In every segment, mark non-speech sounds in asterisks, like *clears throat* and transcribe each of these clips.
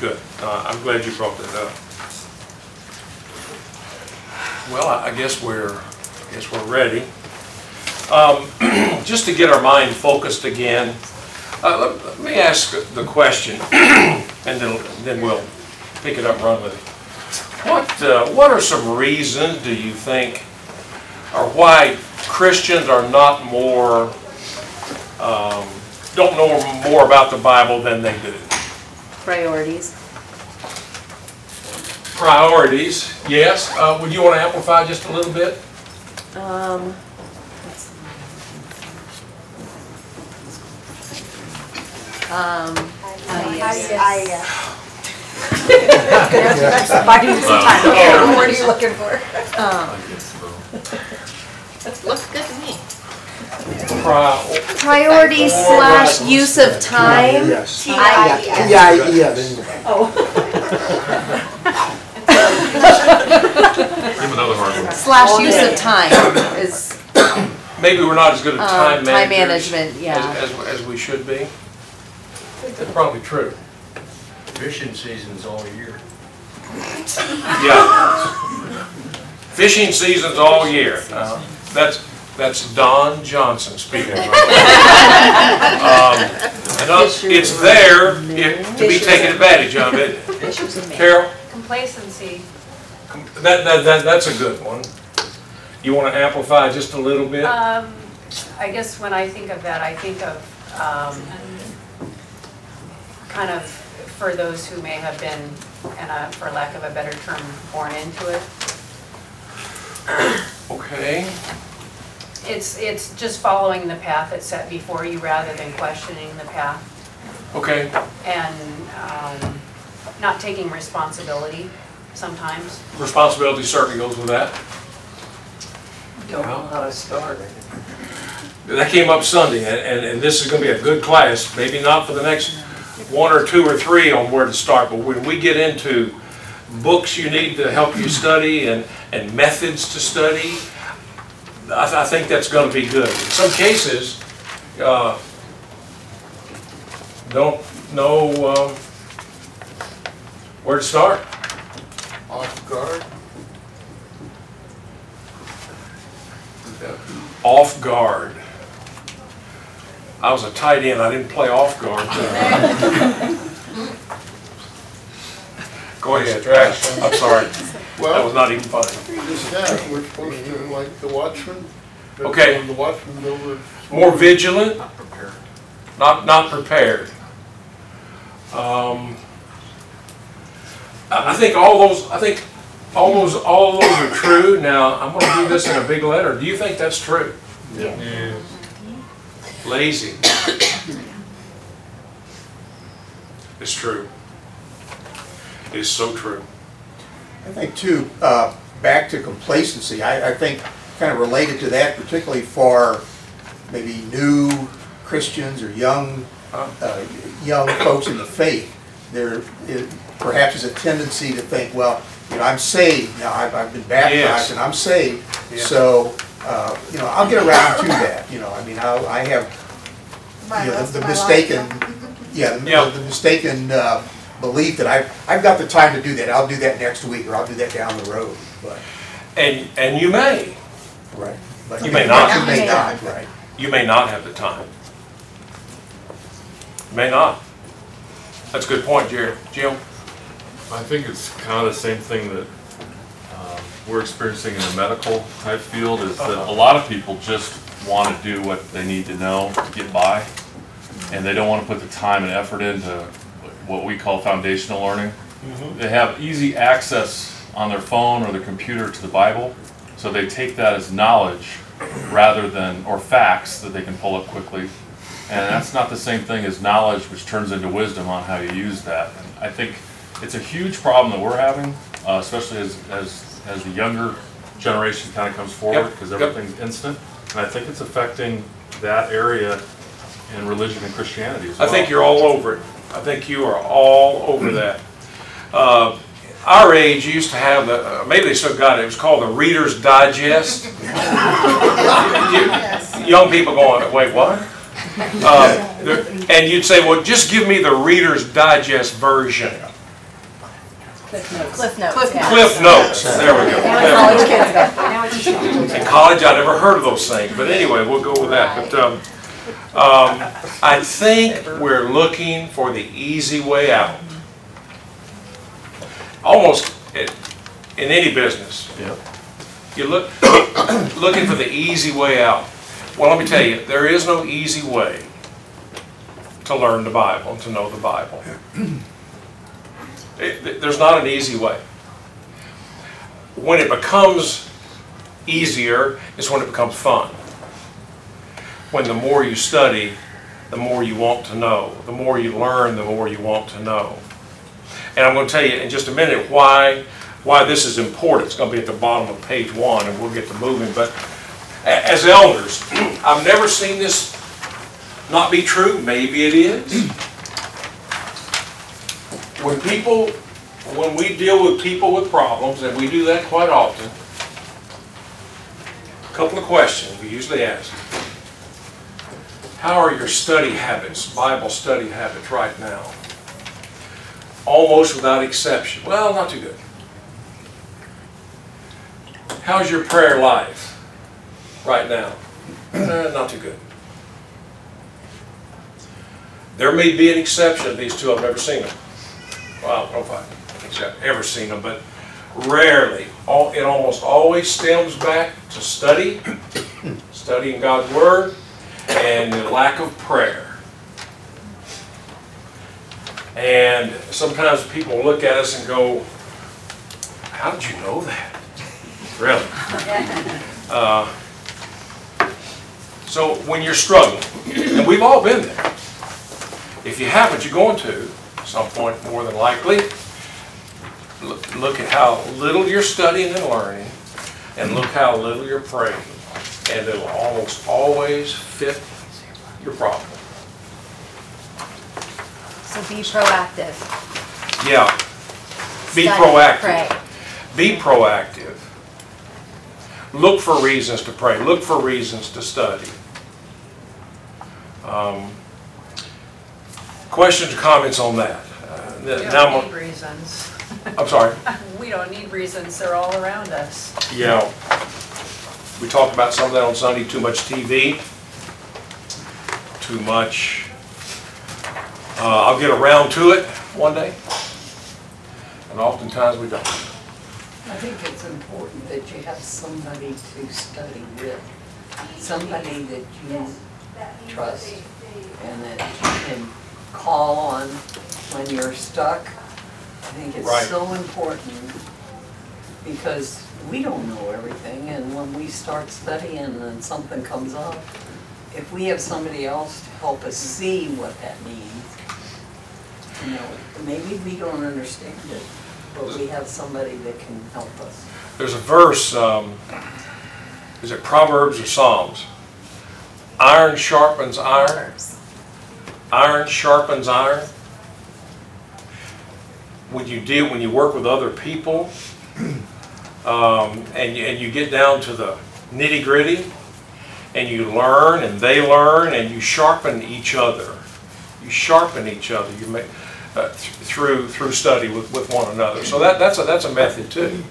good. Uh, I'm glad you brought that up. Well, I guess we're, I guess we're ready. Um, *clears throat* Just to get our mind focused again, uh, let let me ask the question, *clears throat* and then, then we'll pick it up and run with it. What, uh, what are some reasons, do you think, or why Christians are not more, um, don't know more about the Bible than they do? Priorities. Priorities, yes. Uh, Would you want to amplify just a little bit? Um, um, oh, yes. Biding some time. Yeah. What are you looking for? *laughs* Looks good to me. Pri- Priorities slash use of time. Yes. I- Yeah, yeah, there you go. Give another hard one. Slash use of time is, Maybe we're not as good at um, time time managers management, as, yeah. as- as we should be. That's probably true. Fishing season's all year. Yeah. Fishing season's all year. Uh, That's, that's Don Johnson speaking. *laughs* Um, and, It's there if- to be taken advantage of it. Carol, Complacency. that, that, that, that's a good one. You want to amplify just a little bit? Um, I guess when I think of that, I think of, um, kind of for those who may have been, and uh, for lack of a better term, born into it. Okay. It's, it's just following the path that's set before you rather than questioning the path Okay, and, um, not taking responsibility sometimes. responsibility certainly goes with that. Don't know how to start. That came up Sunday, and, and, and this is gonna be a good class, maybe not for the next one or two or three on where to start, but when we get into books you need to help you study and, and methods to study, I, th- I think that's gonna be good. In some cases, uh, don't know, um, where to start. Off guard? Off guard. I was a tight end, I didn't play off guard. *laughs* Go ahead, Trash. I'm sorry, that was Well, not even funny. the staff, we're supposed to, like the watchman. Okay. when The watchman's over. More vigilant, not, prepared. not not prepared. Um, I, I think all those, I think all those, all those are true. Now, I'm gonna do this in a big letter. Do you think that's true? Yeah. Lazy. It's true. It is so true. I think too, uh, back to complacency, I, I think kind of related to that, particularly for maybe new Christians or young, uh, young folks in the faith, there is- perhaps is a tendency to think, well, you know, I'm saved, now I've, I've been Yes. baptized and I'm saved, Yeah. so, uh, you know, I'll get around to that, you know, I mean, I'll, I have, you know, the mistaken, yeah, the- Yeah. the mistaken uh, belief that I've, I've got the time to do that, I'll do that next week, or I'll do that down the road, but, And, and you may, right. but- You may not. You may not, right. you may not have the time. You May not. That's a good point, Jared. Jim? I think it's kind of the same thing that um, we're experiencing in the medical type field, is that a lot of people just want to do what they need to know to get by, and they don't want to put the time and effort into what we call foundational learning. They have easy access on their phone or their computer to the Bible, so they take that as knowledge rather than, or facts that they can pull up quickly. And that's not the same thing as knowledge, which turns into wisdom on how you use that. And I think it's a huge problem that we're having, uh, especially as, as, as the younger generation kind of comes forward, Yep, because yep. everything's instant. And I think it's affecting that area in religion and Christianity as I well. think you're all over it. I think you are all over *clears throat* that. Uh, Our age used to have, the uh, maybe they still got it, it was called the Reader's Digest. *laughs* You- Young people going, wait, what? *laughs* Uh, the- And you'd say, well, just give me the Reader's Digest version. Cliff notes, Cliff yeah. Cliff Notes, there we go. College kids go. Now it's changed. In college, I never heard of those things, but anyway, we'll go with that. But um, um, I think we're looking for the easy way out. Almost in in any business. Yep. You look, *coughs* looking for the easy way out. Well, let me tell you, there is no easy way to learn the Bible, to know the Bible. It- There's not an easy way. When it becomes easier is when it becomes fun. When the more you study, the more you want to know. The more you learn, the more you want to know. And I'm going to tell you in just a minute why, why this is important. It's going to be at the bottom of page one, and we'll get to moving. But as elders, *clears throat* I've never seen this not be true. Maybe it is. *clears throat* When people, when we deal with people with problems, and we do that quite often, a couple of questions we usually ask. How are your study habits, Bible study habits right now? Almost without exception. Well, not too good. How's your prayer life right now? Eh, not too good. There may be an exception, of these two, I've never seen them. Well, I don't know if I've ever seen them, but rarely. All, it almost always stems back to study, *coughs* studying God's Word, and the lack of prayer. And sometimes people look at us and go, how did you know that? Really? *laughs* Uh, So when you're struggling, and we've all been there, if you haven't, you're going to, at some point more than likely. Look look at how little you're studying and learning, and look how little you're praying. And it'll almost always fit your problem. So be proactive. Yeah. Be Study, proactive. Pray. Be proactive. Look for reasons to pray. Look for reasons to study. Um, Questions or comments on that? Uh, We th- now don't I'm- need reasons. I'm sorry. *laughs* We don't need reasons, they're all around us. Yeah. We talked about some of that on Sunday, too much TV, too much. Uh, I'll get around to it one day. And oftentimes we don't. I think it's important that you have somebody to study with, somebody that you trust and that you can call on when you're stuck. I think Right. it's so important because we don't know everything and when we start studying and something comes up, if we have somebody else to help us see what that means, you know, maybe we don't understand it, but we have somebody that can help us. There's a verse, um, is it Proverbs or Psalms? Iron sharpens iron, iron sharpens iron. When you deal, when you work with other people, um, and you, and you get down to the nitty gritty, and you learn and they learn and you sharpen each other. You sharpen each other. You make uh, th- through through study with, with one another. So that that's a that's a method too.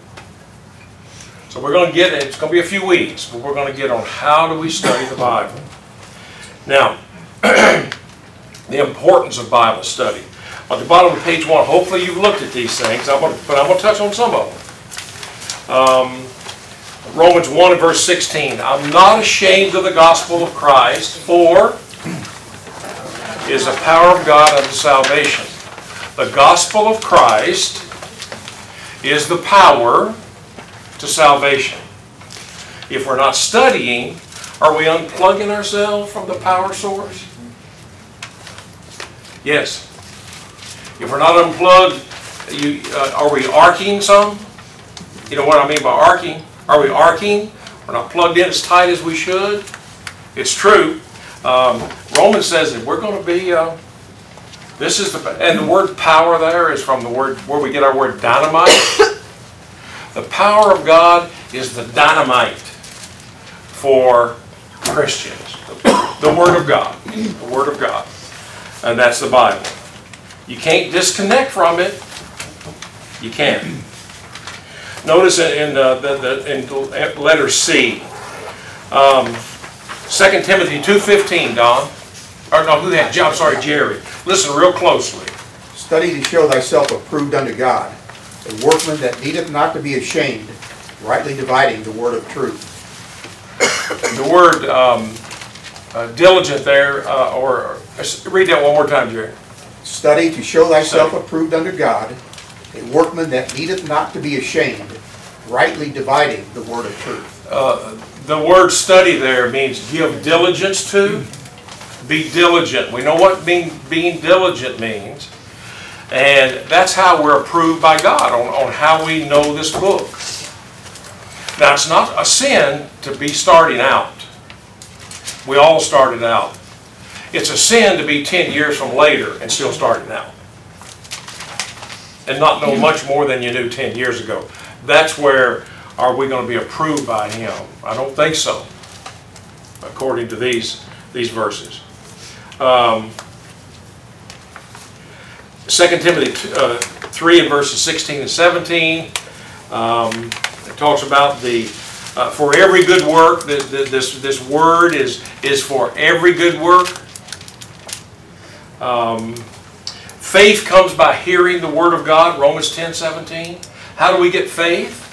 So we're going to get it's going to be a few weeks, but we're going to get on how do we study the Bible. Now, *clears throat* the importance of Bible study. On the bottom of page one, hopefully you've looked at these things, I'm gonna, but I'm going to touch on some of them. Um, Romans 1 and verse 16. I'm not ashamed of the gospel of Christ, for is the power of God unto salvation. The gospel of Christ is the power to salvation. If we're not studying, are we unplugging ourselves from the power source? Yes. If we're not unplugged, you, uh, are we arcing some? You know what I mean by arcing? Are we arcing? We're not plugged in as tight as we should? It's true. Um, Romans says that we're going to be, uh, this is the, and the word power there is from the word, where we get our word dynamite. *coughs* The power of God is the dynamite for Christians. The Word of God. The Word of God. And that's the Bible. You can't disconnect from it. You can. Notice in, in, uh, the, the, in letter C, um, 2 Timothy 2.15, Don, or no, who that, I'm sorry, Jerry. Listen real closely. Study to show thyself approved unto God, a workman that needeth not to be ashamed, rightly dividing the word of truth. The word um, uh, diligent there, uh, or, uh, read that one more time, Jerry. Study to show thyself Study. approved unto God, a workman that needeth not to be ashamed, rightly dividing the word of truth. Uh, The word study there means give diligence to, be diligent. We know what being, being diligent means. And that's how we're approved by God, on, on how we know this book. Now, it's not a sin to be starting out. We all started out. It's a sin to be 10 years from later and still starting out. And not know much more than you knew 10 years ago. That's where, are we going to be approved by Him? I don't think so, according to these, these verses. Um, 2 Timothy uh, 3 and verses 16 and 17, um, it talks about the, uh, for every good work, th- th- this, this word is, is for every good work. Um, Faith comes by hearing the word of God, Romans 10, 17. How do we get faith?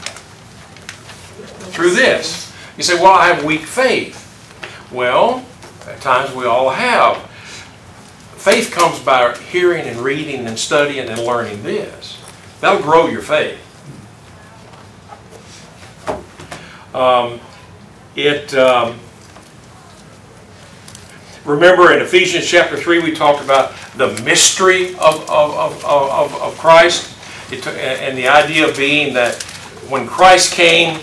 Through this. You say, well, I have weak faith. Well, at times we all have. Faith comes by hearing and reading and studying and learning this. That'll grow your faith. Um, it, um, remember in Ephesians chapter 3, we talked about the mystery of, of, of, of, of Christ. It, and the idea being that when Christ came,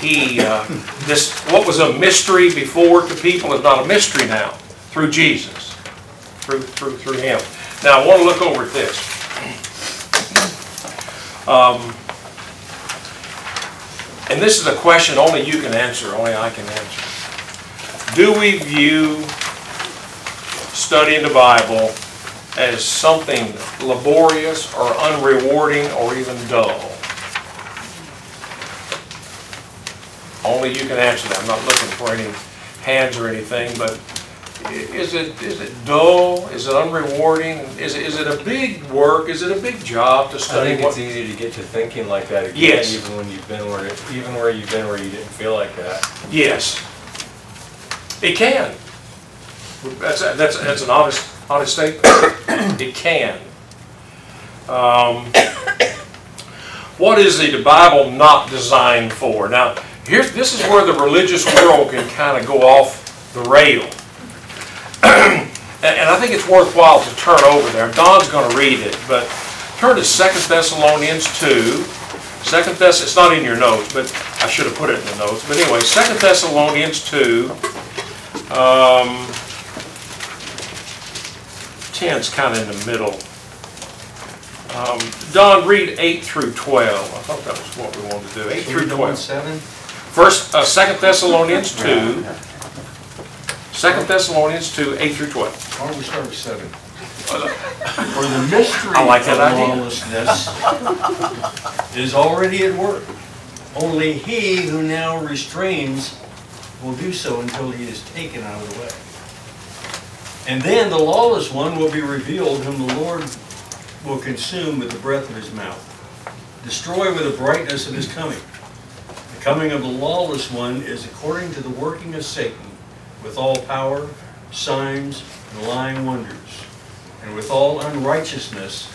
he, uh, *laughs* this, what was a mystery before to people is not a mystery now, through Jesus, through, through, through him. Now, I want to look over at this. Um, And this is a question only you can answer, only I can answer. Do we view studying the Bible as something laborious or unrewarding or even dull? Only you can answer that. I'm not looking for any hands or anything, but is it, is it dull? Is it unrewarding? Is it, is it a big work? Is it a big job to I study think what? it's easy to get to thinking like that again, Yes. even when you've been where, even where you've been where you didn't feel like that. Yes. It can. That's, that's, that's an honest, honest statement. It can. Um, What is the Bible not designed for? Now, here's, this is where the religious world can kind of go off the rail. And, and I think it's worthwhile to turn over there. Don's gonna read it, but turn to Second Thessalonians two. Second Thess, it's not in your notes, but I should have put it in the notes. But anyway, Second Thessalonians two. Um, ten's kind of in the middle. Um, Don, read eight through twelve. I thought that was what we wanted to do, eight through twelve. seven? First, uh, Second Thessalonians two. Second Thessalonians two, eight through twelve. Why don't we start with seven? *laughs* For the mystery I like that of idea. lawlessness *laughs* is already at work. Only he who now restrains will do so until he is taken out of the way. And then the lawless one will be revealed, whom the Lord will consume with the breath of his mouth, destroy with the brightness of his coming. The coming of the lawless one is according to the working of Satan, with all power, signs, and lying wonders, and with all unrighteousness,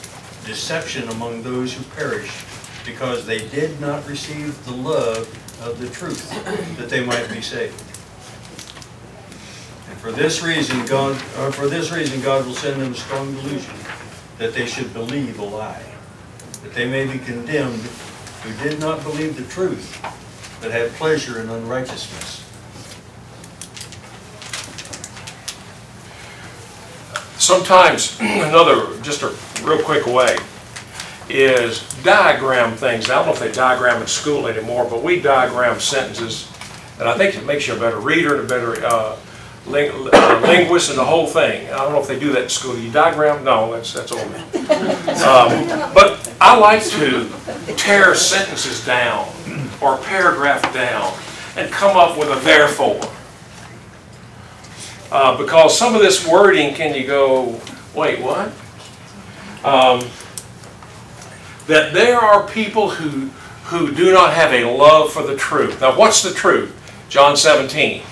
deception among those who perish, because they did not receive the love of the truth, that they might be saved. For this reason, God, uh, for this reason, God will send them a strong delusion, that they should believe a lie, that they may be condemned who did not believe the truth, but had pleasure in unrighteousness. Sometimes, *clears throat* another, just a real quick way, is diagram things. I don't know if they diagram in school anymore, but we diagram sentences, and I think it makes you a better reader and a better uh, ling- uh, linguist and the whole thing. I don't know if they do that in school. You diagram? No, that's, that's old. Um, But I like to tear sentences down or paragraph down and come up with a therefore. Uh, because some of this wording, can you go, wait, what? Um, that there are people who, who do not have a love for the truth. Now, what's the truth? John 17.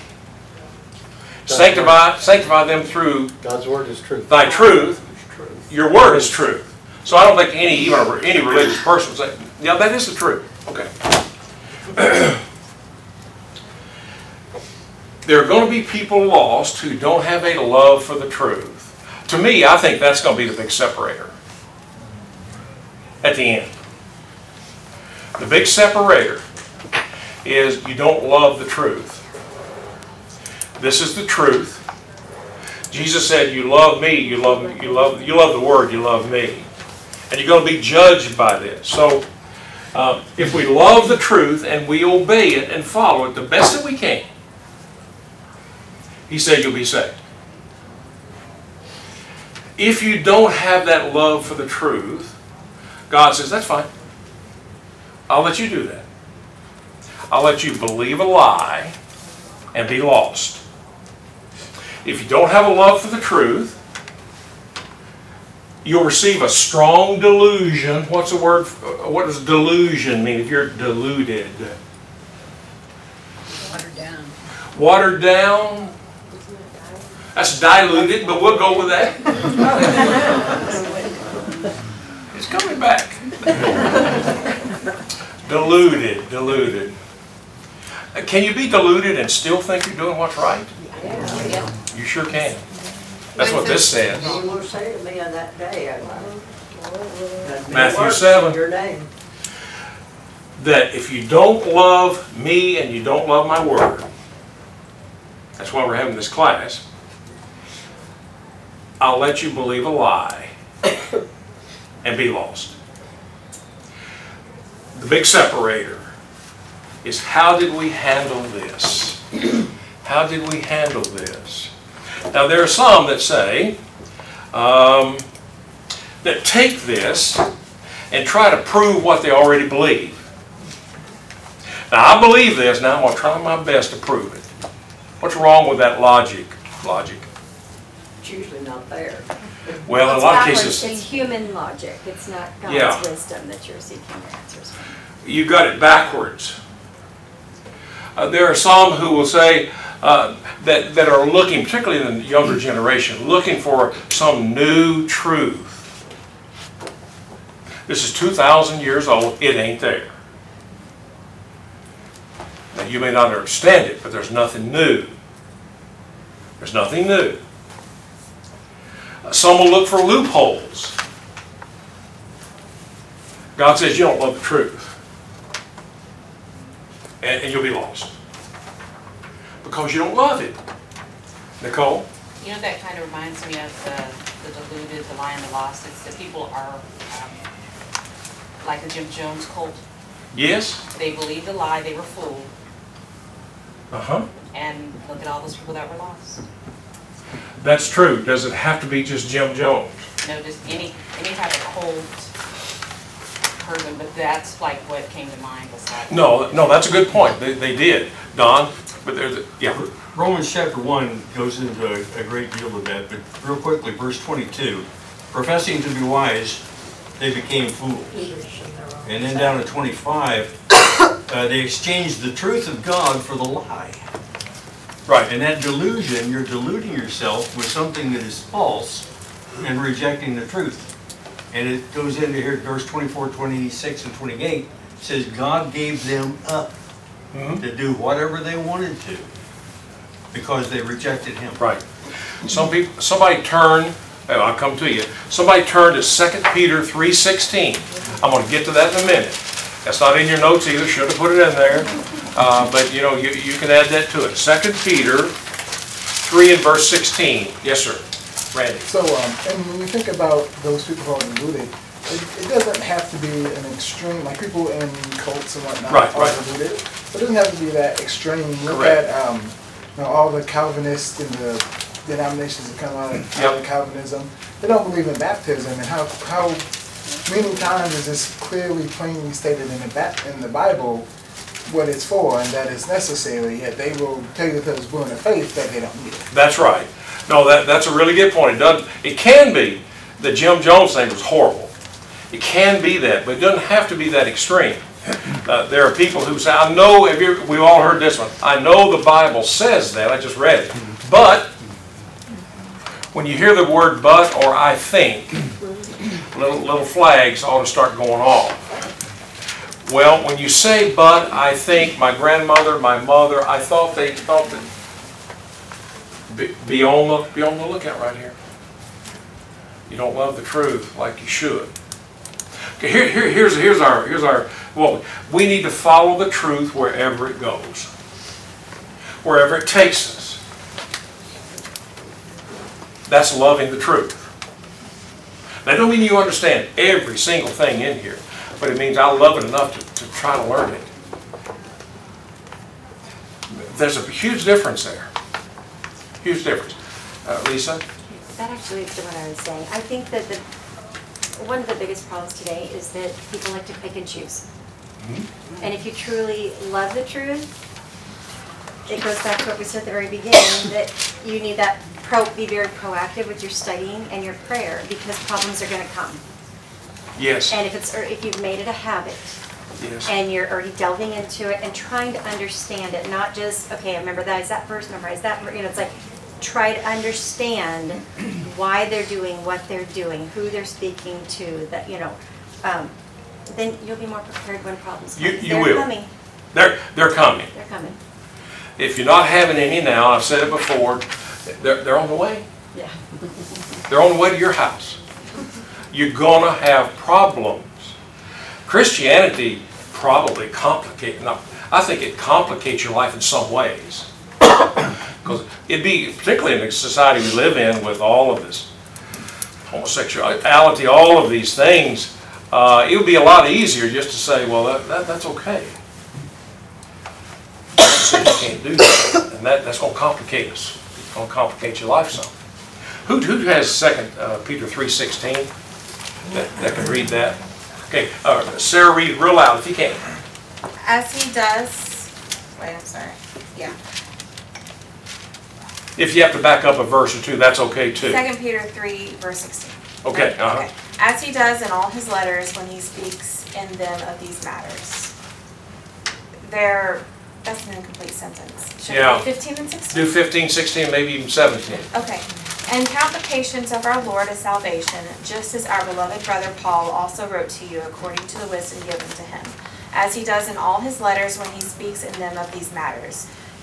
Sanctify, sanctify them through God's word is truth. thy truth, your word is truth. So I don't think any, even a- any religious person would say, yeah, that is the truth. Okay. *clears throat* There are gonna be people lost who don't have a love for the truth. To me, I think that's gonna be the big separator. At the end. The big separator is you don't love the truth. This is the truth. Jesus said, "You love me, you love you love you love the word, you love me," and you're going to be judged by this. So, uh, if we love the truth and we obey it and follow it the best that we can, He said you'll be saved. If you don't have that love for the truth, God says, "That's fine. I'll let you do that. I'll let you believe a lie and be lost." If you don't have a love for the truth, you'll receive a strong delusion. What's the word? What does delusion mean? If you're deluded, Watered down. watered down. That's diluted, but we'll go with that. It's coming back. Deluded, deluded. Can you be deluded and still think you're doing what's right? You sure can. That's what this says. You will say to me on that day, I. Matthew 7. Your name. that if you don't love me and you don't love my word, that's why we're having this class, I'll let you believe a lie and be lost. The big separator is how did we handle this? How did we handle this? Now, there are some that say, um, that take this and try to prove what they already believe. Now, I believe this, now I'm going to try my best to prove it. What's wrong with that logic? Logic. It's usually not there. Well, in a lot of cases, It's human logic, it's not Yeah. God's wisdom that you're seeking your answers from. you got it backwards. Uh, there are some who will say uh, that, that are looking, particularly in the younger generation, looking for some new truth. This is 2,000 years old, it ain't there. Now, you may not understand it, but there's nothing new. There's nothing new. Uh, Some will look for loopholes. God says you don't love the truth. And, and you'll be lost. Because you don't love it. Nicole? You know, that kind of reminds me of the, the deluded, the lying, the lost. It's that people are, um, like the Jim Jones cult. Yes? They believed a lie, they were fooled, Uh-huh. and look at all those people that were lost. That's true. Does it have to be just Jim Jones? No, just any, any type of cult person, but that's like what came to mind was that. No, no, that's a good point. They, they did. Don? But there's, a- yeah. Romans chapter 1 goes into a, a great deal of that, but real quickly, verse 22, professing to be wise, they became fools. And then down to 25, *coughs* uh, they exchanged the truth of God for the lie. Right. And that delusion, you're deluding yourself with something that is false and rejecting the truth. And it goes into here, verse 24, 26, and 28, says God gave them up. To do whatever they wanted to because they rejected him. Right. Some people, somebody turned, oh, I'll come to you. Somebody turned to 2 Peter 3.16. I'm gonna get to that in a minute. That's not in your notes either, should have put it in there. Uh, but you know, you, you can add that to it. 2 Peter 3 and verse 16. Yes, sir. Randy. So, um, and when we think about those people who are deluded, it, it doesn't have to be an extreme, like people in cults and whatnot Right, are right. deluded. So it doesn't have to be that extreme. Look Correct. at, um, you know, all the Calvinists and the denominations that come out of, out Yep. of Calvinism. They don't believe in baptism and how, how many times is just clearly, plainly stated in the ba- in the Bible what it's for and that it's necessary, yet they will tell you that it's willing of faith that they don't need it. That's right. No, that, that's a really good point. It doesn't, it can be that Jim Jones thing was horrible. It can be that, but it doesn't have to be that extreme. Uh, there are people who say, I know, have you, we've all heard this one, I know the Bible says that, I just read it. But, when you hear the word but or I think, little, little flags ought to start going off. Well, when you say but, I think, my grandmother, my mother, I thought they thought that be, be on the, be on the lookout right here. You don't love the truth like you should. Okay, here, here, here's, here's our, here's our, well, we need to follow the truth wherever it goes. Wherever it takes us. That's loving the truth. That don't mean you understand every single thing in here, but it means I love it enough to, to try to learn it. There's a huge difference there. Huge difference. Uh, Lisa? That actually is what I was saying. I think that the, one of the biggest problems today is that people like to pick and choose. Hmm? And if you truly love the truth, it goes back to what we said at the very beginning, that you need that pro, be very proactive with your studying and your prayer, because problems are gonna come. Yes. And if it's, or if you've made it a habit, Yes. and you're already delving into it and trying to understand it, not just, okay, I remember that, is that verse, memorize that, ver-" you know, it's like, try to understand why they're doing what they're doing, who they're speaking to, that, you know, um, then you'll be more prepared when problems come. You- you they're will. coming, They're, they're coming. they're coming, If you're not having any now, I've said it before, they're, they're on the way. yeah. They're on the way to your house. You're gonna have problems. Christianity probably complicate, not, I think it complicates your life in some ways. Because it'd be, particularly in the society we live in with all of this homosexuality, all of these things, uh, it would be a lot easier just to say, well, that, that, that's okay. You can't do that, and that, that's gonna complicate us, it's gonna complicate your life some. Who, who has second, uh, Peter three sixteen? That, that can read that? Okay, uh, Sarah, read real loud if you can. As he does, wait, I'm sorry, yeah. If you have to back up a verse or two, that's okay too. Second Peter three, verse sixteen. Okay, uh-huh. Okay. As he does in all his letters when he speaks in them of these matters. There, that's an incomplete sentence. Should Yeah. it be fifteen and sixteen? Do 15, 16, maybe even seventeen. Okay. And count the patience of our Lord as salvation, just as our beloved brother Paul also wrote to you according to the wisdom given to him, as he does in all his letters when he speaks in them of these matters.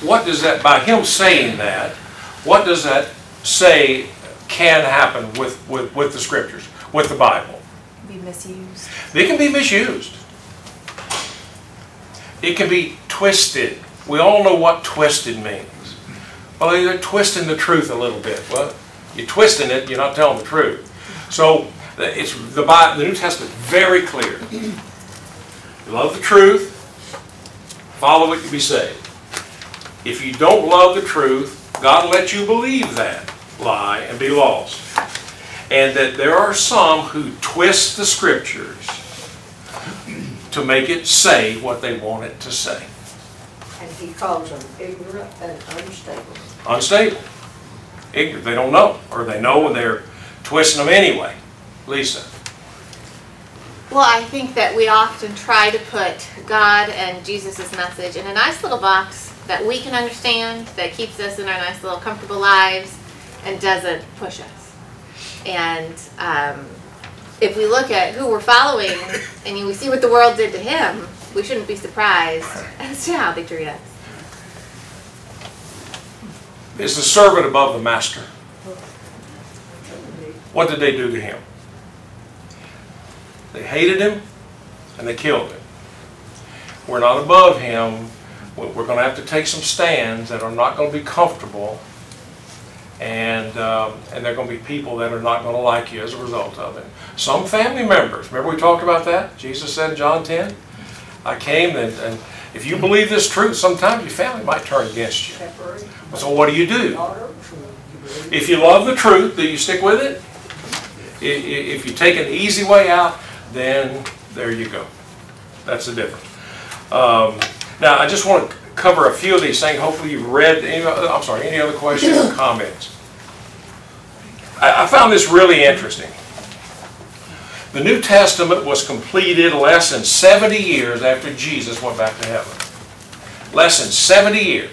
What does that, by him saying that, what does that say can happen with, with, with the scriptures, with the Bible? Be misused. They can be misused. It can be twisted. We all know what twisted means. Well, they're twisting the truth a little bit. Well, you're twisting it, you're not telling the truth. So it's the Bible, the New Testament, very clear. You love the truth, follow it, you'll be saved. If you don't love the truth, God will let you believe that lie and be lost. And that there are some who twist the scriptures to make it say what they want it to say. And he calls them ignorant and unstable. Unstable. Ignorant, they don't know, or they know and they're twisting them anyway. Lisa? Well, I think that we often try to put God and Jesus' message in a nice little box that we can understand, that keeps us in our nice little comfortable lives, and doesn't push us. And um, if we look at who we're following and we see what the world did to him, we shouldn't be surprised as to how they treat us. Is the servant above the master? What did they do to him? They hated him, and they killed him. We're not above him. We- We're going to have to take some stands that are not going to be comfortable. And, um, and there are going to be people that are not going to like you as a result of it. Some family members, remember we talked about that? Jesus said in John 10, I came and, and if you believe this truth, sometimes your family might turn against you. So what do you do? If you love the truth, do you stick with it? If you take an easy way out, then there you go. That's the difference. Um, Now, I just want to cover a few of these things. Hopefully you've read, any, I'm sorry, any other questions or *clears throat* comments? I, I found this really interesting. The New Testament was completed less than 70 years after Jesus went back to heaven. Less than 70 years.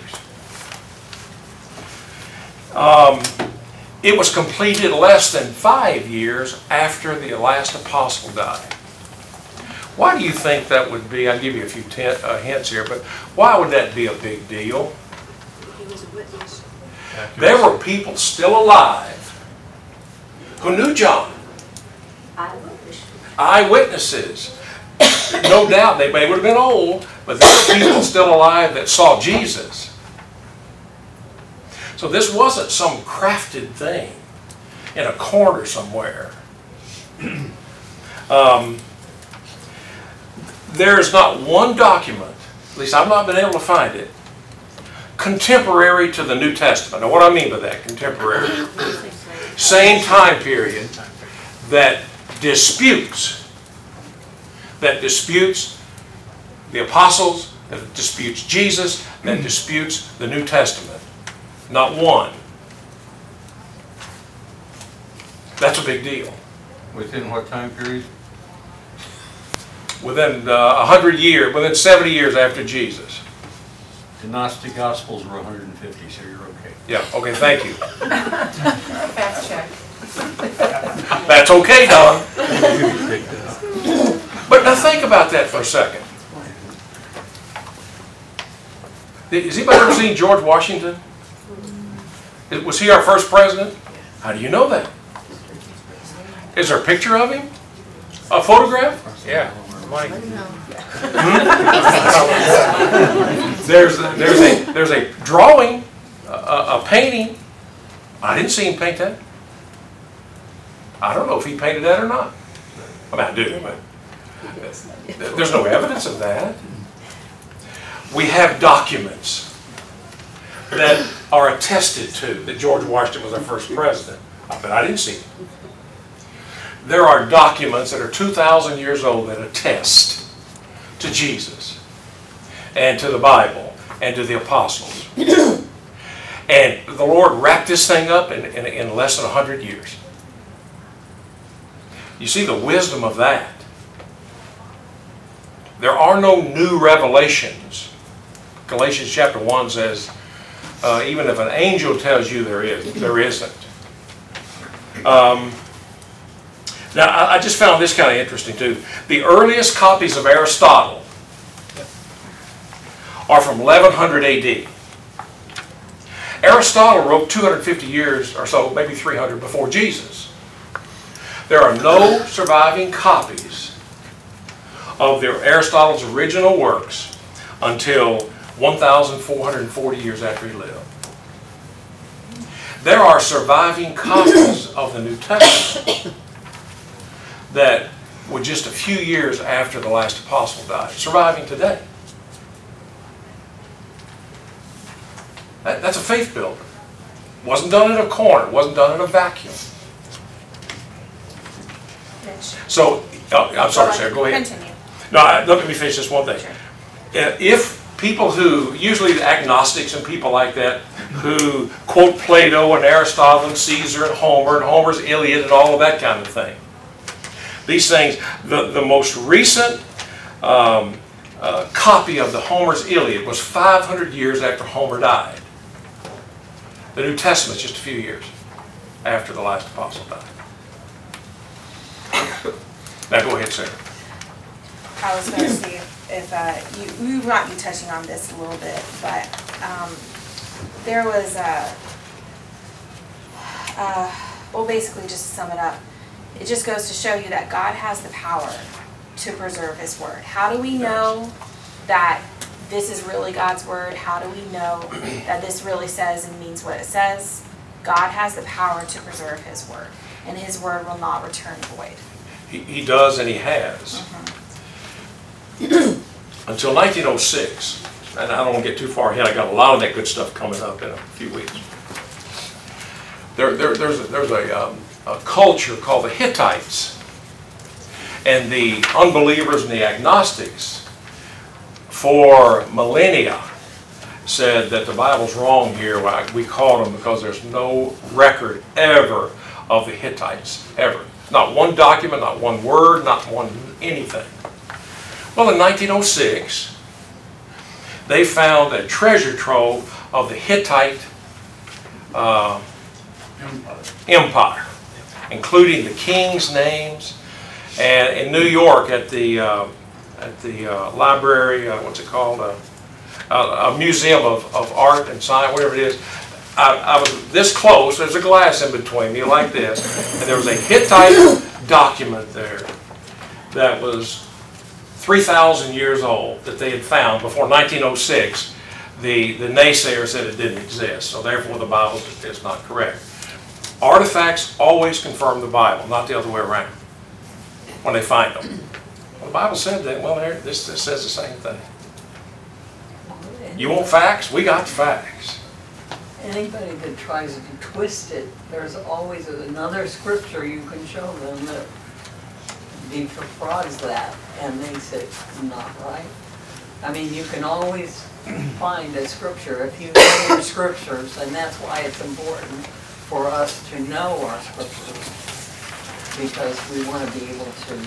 Um, It was completed less than five years after the last apostle died. Why do you think that would be? I'll give you a few tin- uh, hints here, but why would that be a big deal? He was a witness. There were people still alive who knew John, Eyewitness. eyewitnesses. No doubt, they may would have been old, but there were people still alive that saw Jesus. So this wasn't some crafted thing in a corner somewhere. *clears throat* Um, There's not one document, at least I've not been able to find it, contemporary to the New Testament. Now, what I mean by that, contemporary? Same time period that disputes, that disputes the apostles, that disputes Jesus, that disputes the New Testament. Not one. That's a big deal. Within what time period? Within uh, a hundred years, within seventy years after Jesus. The Gnostic Gospels were 150, so you're okay. Yeah, okay, thank you. Fact check. That's okay, Don. *laughs* But now think about that for a second. Has anybody ever seen George Washington? Was he our first president? How do you know that? Is there a picture of him? A photograph? Yeah, Mike. Hmm? There's, there's a, there's a drawing, a, a a painting. I didn't see him paint that. I don't know if he painted that or not. I mean, I do, but there's no evidence of that. We have documents that are attested to that George Washington was our first president, but I didn't see it. There are documents that are 2,000 years old that attest to Jesus and to the Bible and to the apostles. *clears throat* And the Lord wrapped this thing up in, in, in less than 100 years. You see the wisdom of that. There are no new revelations. Galatians chapter 1 says, uh, even if an angel tells you there is, there isn't. Um, now, I, I just found this kind of interesting too. The earliest copies of Aristotle are from 1100 AD. Aristotle wrote 250 years or so, maybe 300 before Jesus. There are no surviving copies of the Aristotle's original works until 1,440 years after he lived. There are surviving copies of the New Testament that were just a few years after the last apostle died, surviving today. That, that's a faith builder. Wasn't done in a corner, wasn't done in a vacuum. So, oh, I'm sorry, Sarah, go ahead. Continue. No, I- let me finish this one thing. Uh, If people who, usually the agnostics and people like that, who quote Plato and Aristotle and Caesar and Homer and Homer's Iliad and all of that kind of thing, these things, the, the most recent um, uh, copy of the Homer's Iliad was 500 years after Homer died. The New Testament's just a few years after the last apostle died. *coughs* Now go ahead, Sarah. I was gonna see if, uh, you, we might be touching on this a little bit, but, um, there was a, uh, well, basically, just to sum it up, it just goes to show you that God has the power to preserve his word? How do we know that this is really God's word? How do we know *clears throat* that this really says and means what it says? God has the power to preserve his word, and his word will not return void. He, he does and he has. Until 1906, and I don't want to get too far ahead, I got a lot of that good stuff coming up in a few weeks. There, there, there's, a- there's a, um, a culture called the Hittites. And the unbelievers and the agnostics, for millennia, said that the Bible's wrong here. We called them because there's no record ever of the Hittites, ever. Not one document, not one word, not one anything. Well, in 1906, they found a treasure trove of the Hittite uh, empire, including the king's names. And in New York, at the uh, at the uh, library, uh, what's it called? Uh, a, a museum of, of art and science, whatever it is. I, I was this close. There's a glass in between me, like this, and there was a Hittite document there that was 3,000 years old that they had found before 1906. The, the naysayer said it didn't exist, so therefore the Bible is not correct. Artifacts always confirm the Bible, not the other way around, when they find them. Well, the Bible said that, well, there, this, this says the same thing. You want facts? We got the facts. Anybody that tries to twist it, there's always another scripture you can show them that defrauds that, and they say, not right. I mean, you can always find a scripture if you know your scriptures, and that's why it's important for us to know our scriptures. Because we want to be able to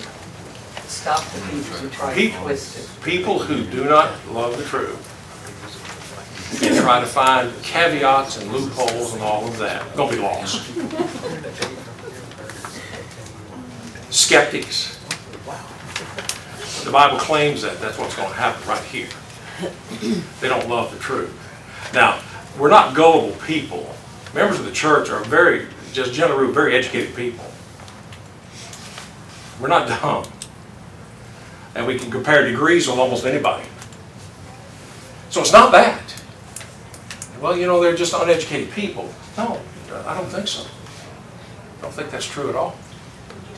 stop the people who try to People, twist it. people who do not love the truth and try to find caveats and loopholes and all of that, gonna be lost. Skeptics. The Bible claims that, that's what's gonna happen right here. They don't love the truth. Now, we're not gullible people. Members of the church are very, just generally, very educated people. We're not dumb. And we can compare degrees with almost anybody. So it's not that. Well, you know, they're just uneducated people. No, I don't think so. I don't think that's true at all.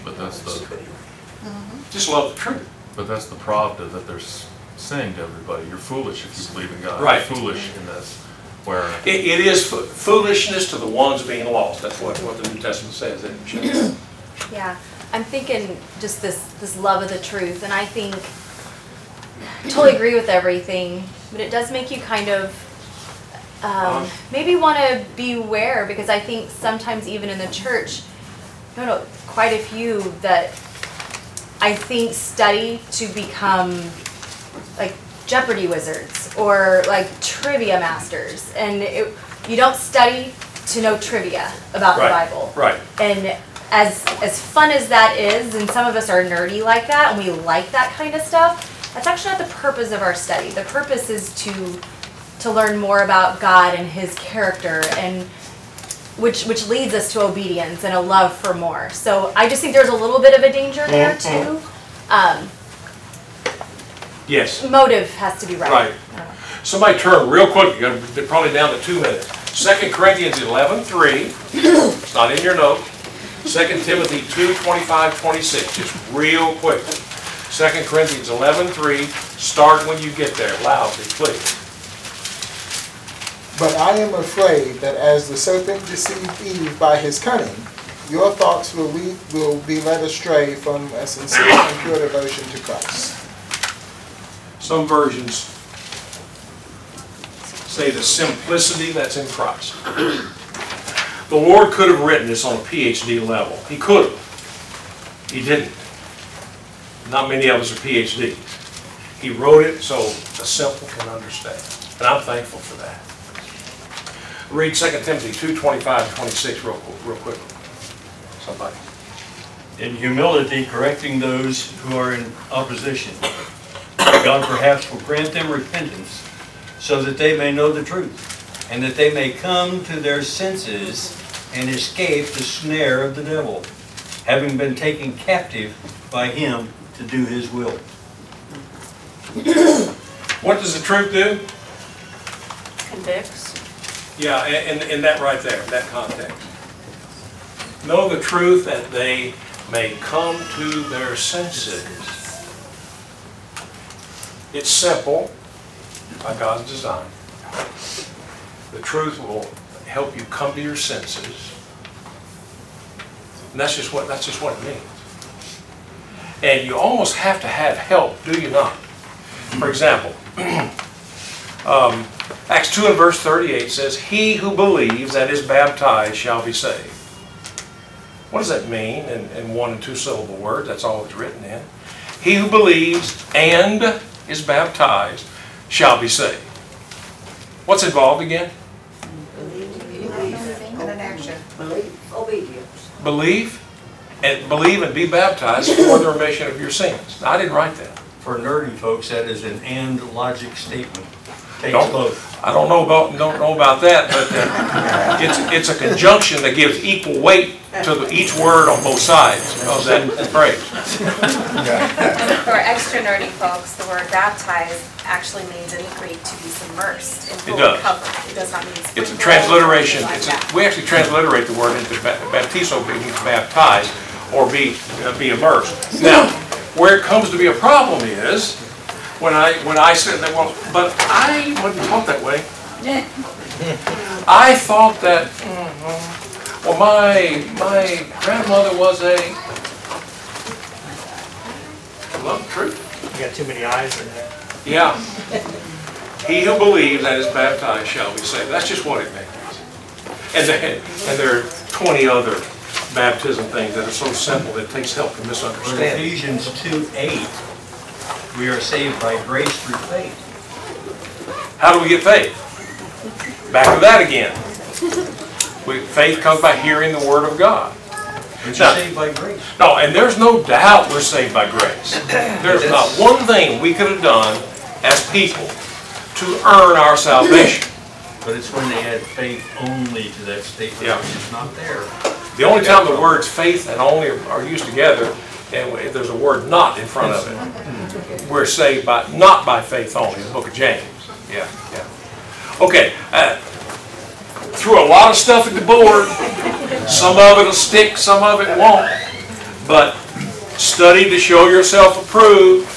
But that's the, mm-hmm. Just love the truth. but that's the pravda that they're saying to everybody, you're foolish if you believe in God. Right. You're foolish in this, where It, it is fo- foolishness to the ones being lost. That's what, what the New Testament says, isn't it? *clears throat* Yeah, I'm thinking just this, this love of the truth, and I think, totally agree with everything, but it does make you kind of, um, maybe want to beware, because I think sometimes even in the church, no, no, quite a few that I think study to become like Jeopardy wizards or like trivia masters, and it, you don't study to know trivia about the Bible. right. And as as fun as that is, and some of us are nerdy like that, and we like that kind of stuff. That's actually not the purpose of our study. The purpose is to to learn more about God and His character, and which which leads us to obedience and a love for more. So I just think there's a little bit of a danger there too. Um, Yes. motive has to be right. Right. Somebody turn real quick, you're gonna- they're probably down to two minutes. Second Corinthians 11, 3, it's not in your note. Second Timothy 2, 25, 26, just real quick. Second Corinthians 11, 3, start when you get there, loudly, please. But I am afraid that as the serpent deceived Eve by his cunning, your thoughts will, lead, will be led astray from a sincere and pure devotion to Christ. Some versions say the simplicity that's in Christ. The Lord could have written this on a PhD level. He could have. He didn't. Not many of us are PhDs. He wrote it so the simple can understand. And I'm thankful for that. Read 2 Timothy 2, 25 and 26 real, real quickly. Somebody. in humility correcting those who are in opposition. God perhaps will grant them repentance so that they may know the truth and that they may come to their senses and escape the snare of the devil, having been taken captive by him to to do his will. *coughs* What does the truth do? Convicts. Yeah, in, in that right there, that context. Know the truth that they may come to their senses. It's simple by God's design. The truth will help you come to your senses. And that's just what, that's just what it means. And you almost have to have help, do you not? For example, *clears throat* um, Acts 2 and verse 38 says, He who believes and is baptized shall be saved. What does that mean in, in one and two syllable words? That's all it's written in. He who believes and is baptized shall be saved. What's involved again? Believe and an action. Belief, obedience. Believe and believe and be baptized for the remission of your sins. Now, I didn't write that. For nerdy folks, that is an and logic statement. Takes Don't- both. I don't know about, don't know about that, but uh, it's, it's a conjunction that gives equal weight to the- each word on both sides of that phrase. For extra nerdy folks, the word baptized actually means in the Greek to be submersed and fully does. covered. It does not mean It's a transliteration, or it's, a- we actually transliterate the word into ba- baptizo, meaning baptized, or be, uh, be immersed. Now, where it comes to be a problem is, when I, when I said that, well, but I wasn't taught that way. I thought that, mhm, well, my, my grandmother was a, love truth. You got too many eyes in there. Yeah. He who believes and is baptized shall be saved. That's just what it means. And there, and there are 20 other baptism things that are so simple that it takes help to misunderstand. Ephesians 2, 8, we are saved by grace through faith. How do we get faith? Back to that again. We, faith comes by hearing the word of God. But you're saved by grace. No, and there's no doubt we're saved by grace. There's not one thing we could have done as people to earn our salvation. But it's when they add faith only to that statement, Yeah. which is not there. The only time the words faith and only are used together, and there's a word not in front of it. We're saved by, not by faith only, the book of James. Yeah, yeah. Okay, uh, threw a lot of stuff at the board. Some of it'll stick, some of it won't. But study to show yourself approved.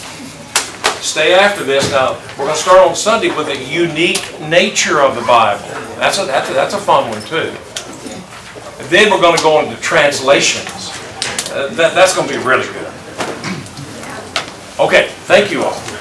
Stay after this. Now, we're gonna start on Sunday with the unique nature of the Bible. That's a, that's a, that's a fun one too. And then we're going to go into translations. Uh, that, that's going to be really good. Okay, thank you all.